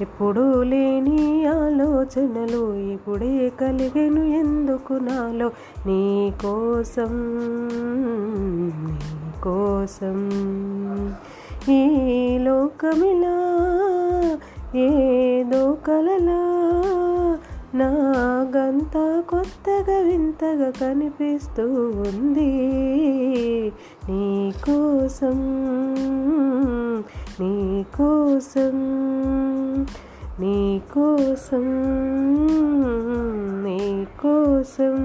ఎప్పుడూ లేని ఆలోచనలు ఇప్పుడే కలిగెను ఎందుకు నాలో? నీ కోసం నీ కోసం. ఈ లోకమిలా ఏదో కలలా నాగంతా కొత్తగా వింతగా కనిపిస్తూ ఉంది. నీ కోసం. నీకోసం కోసం కోసం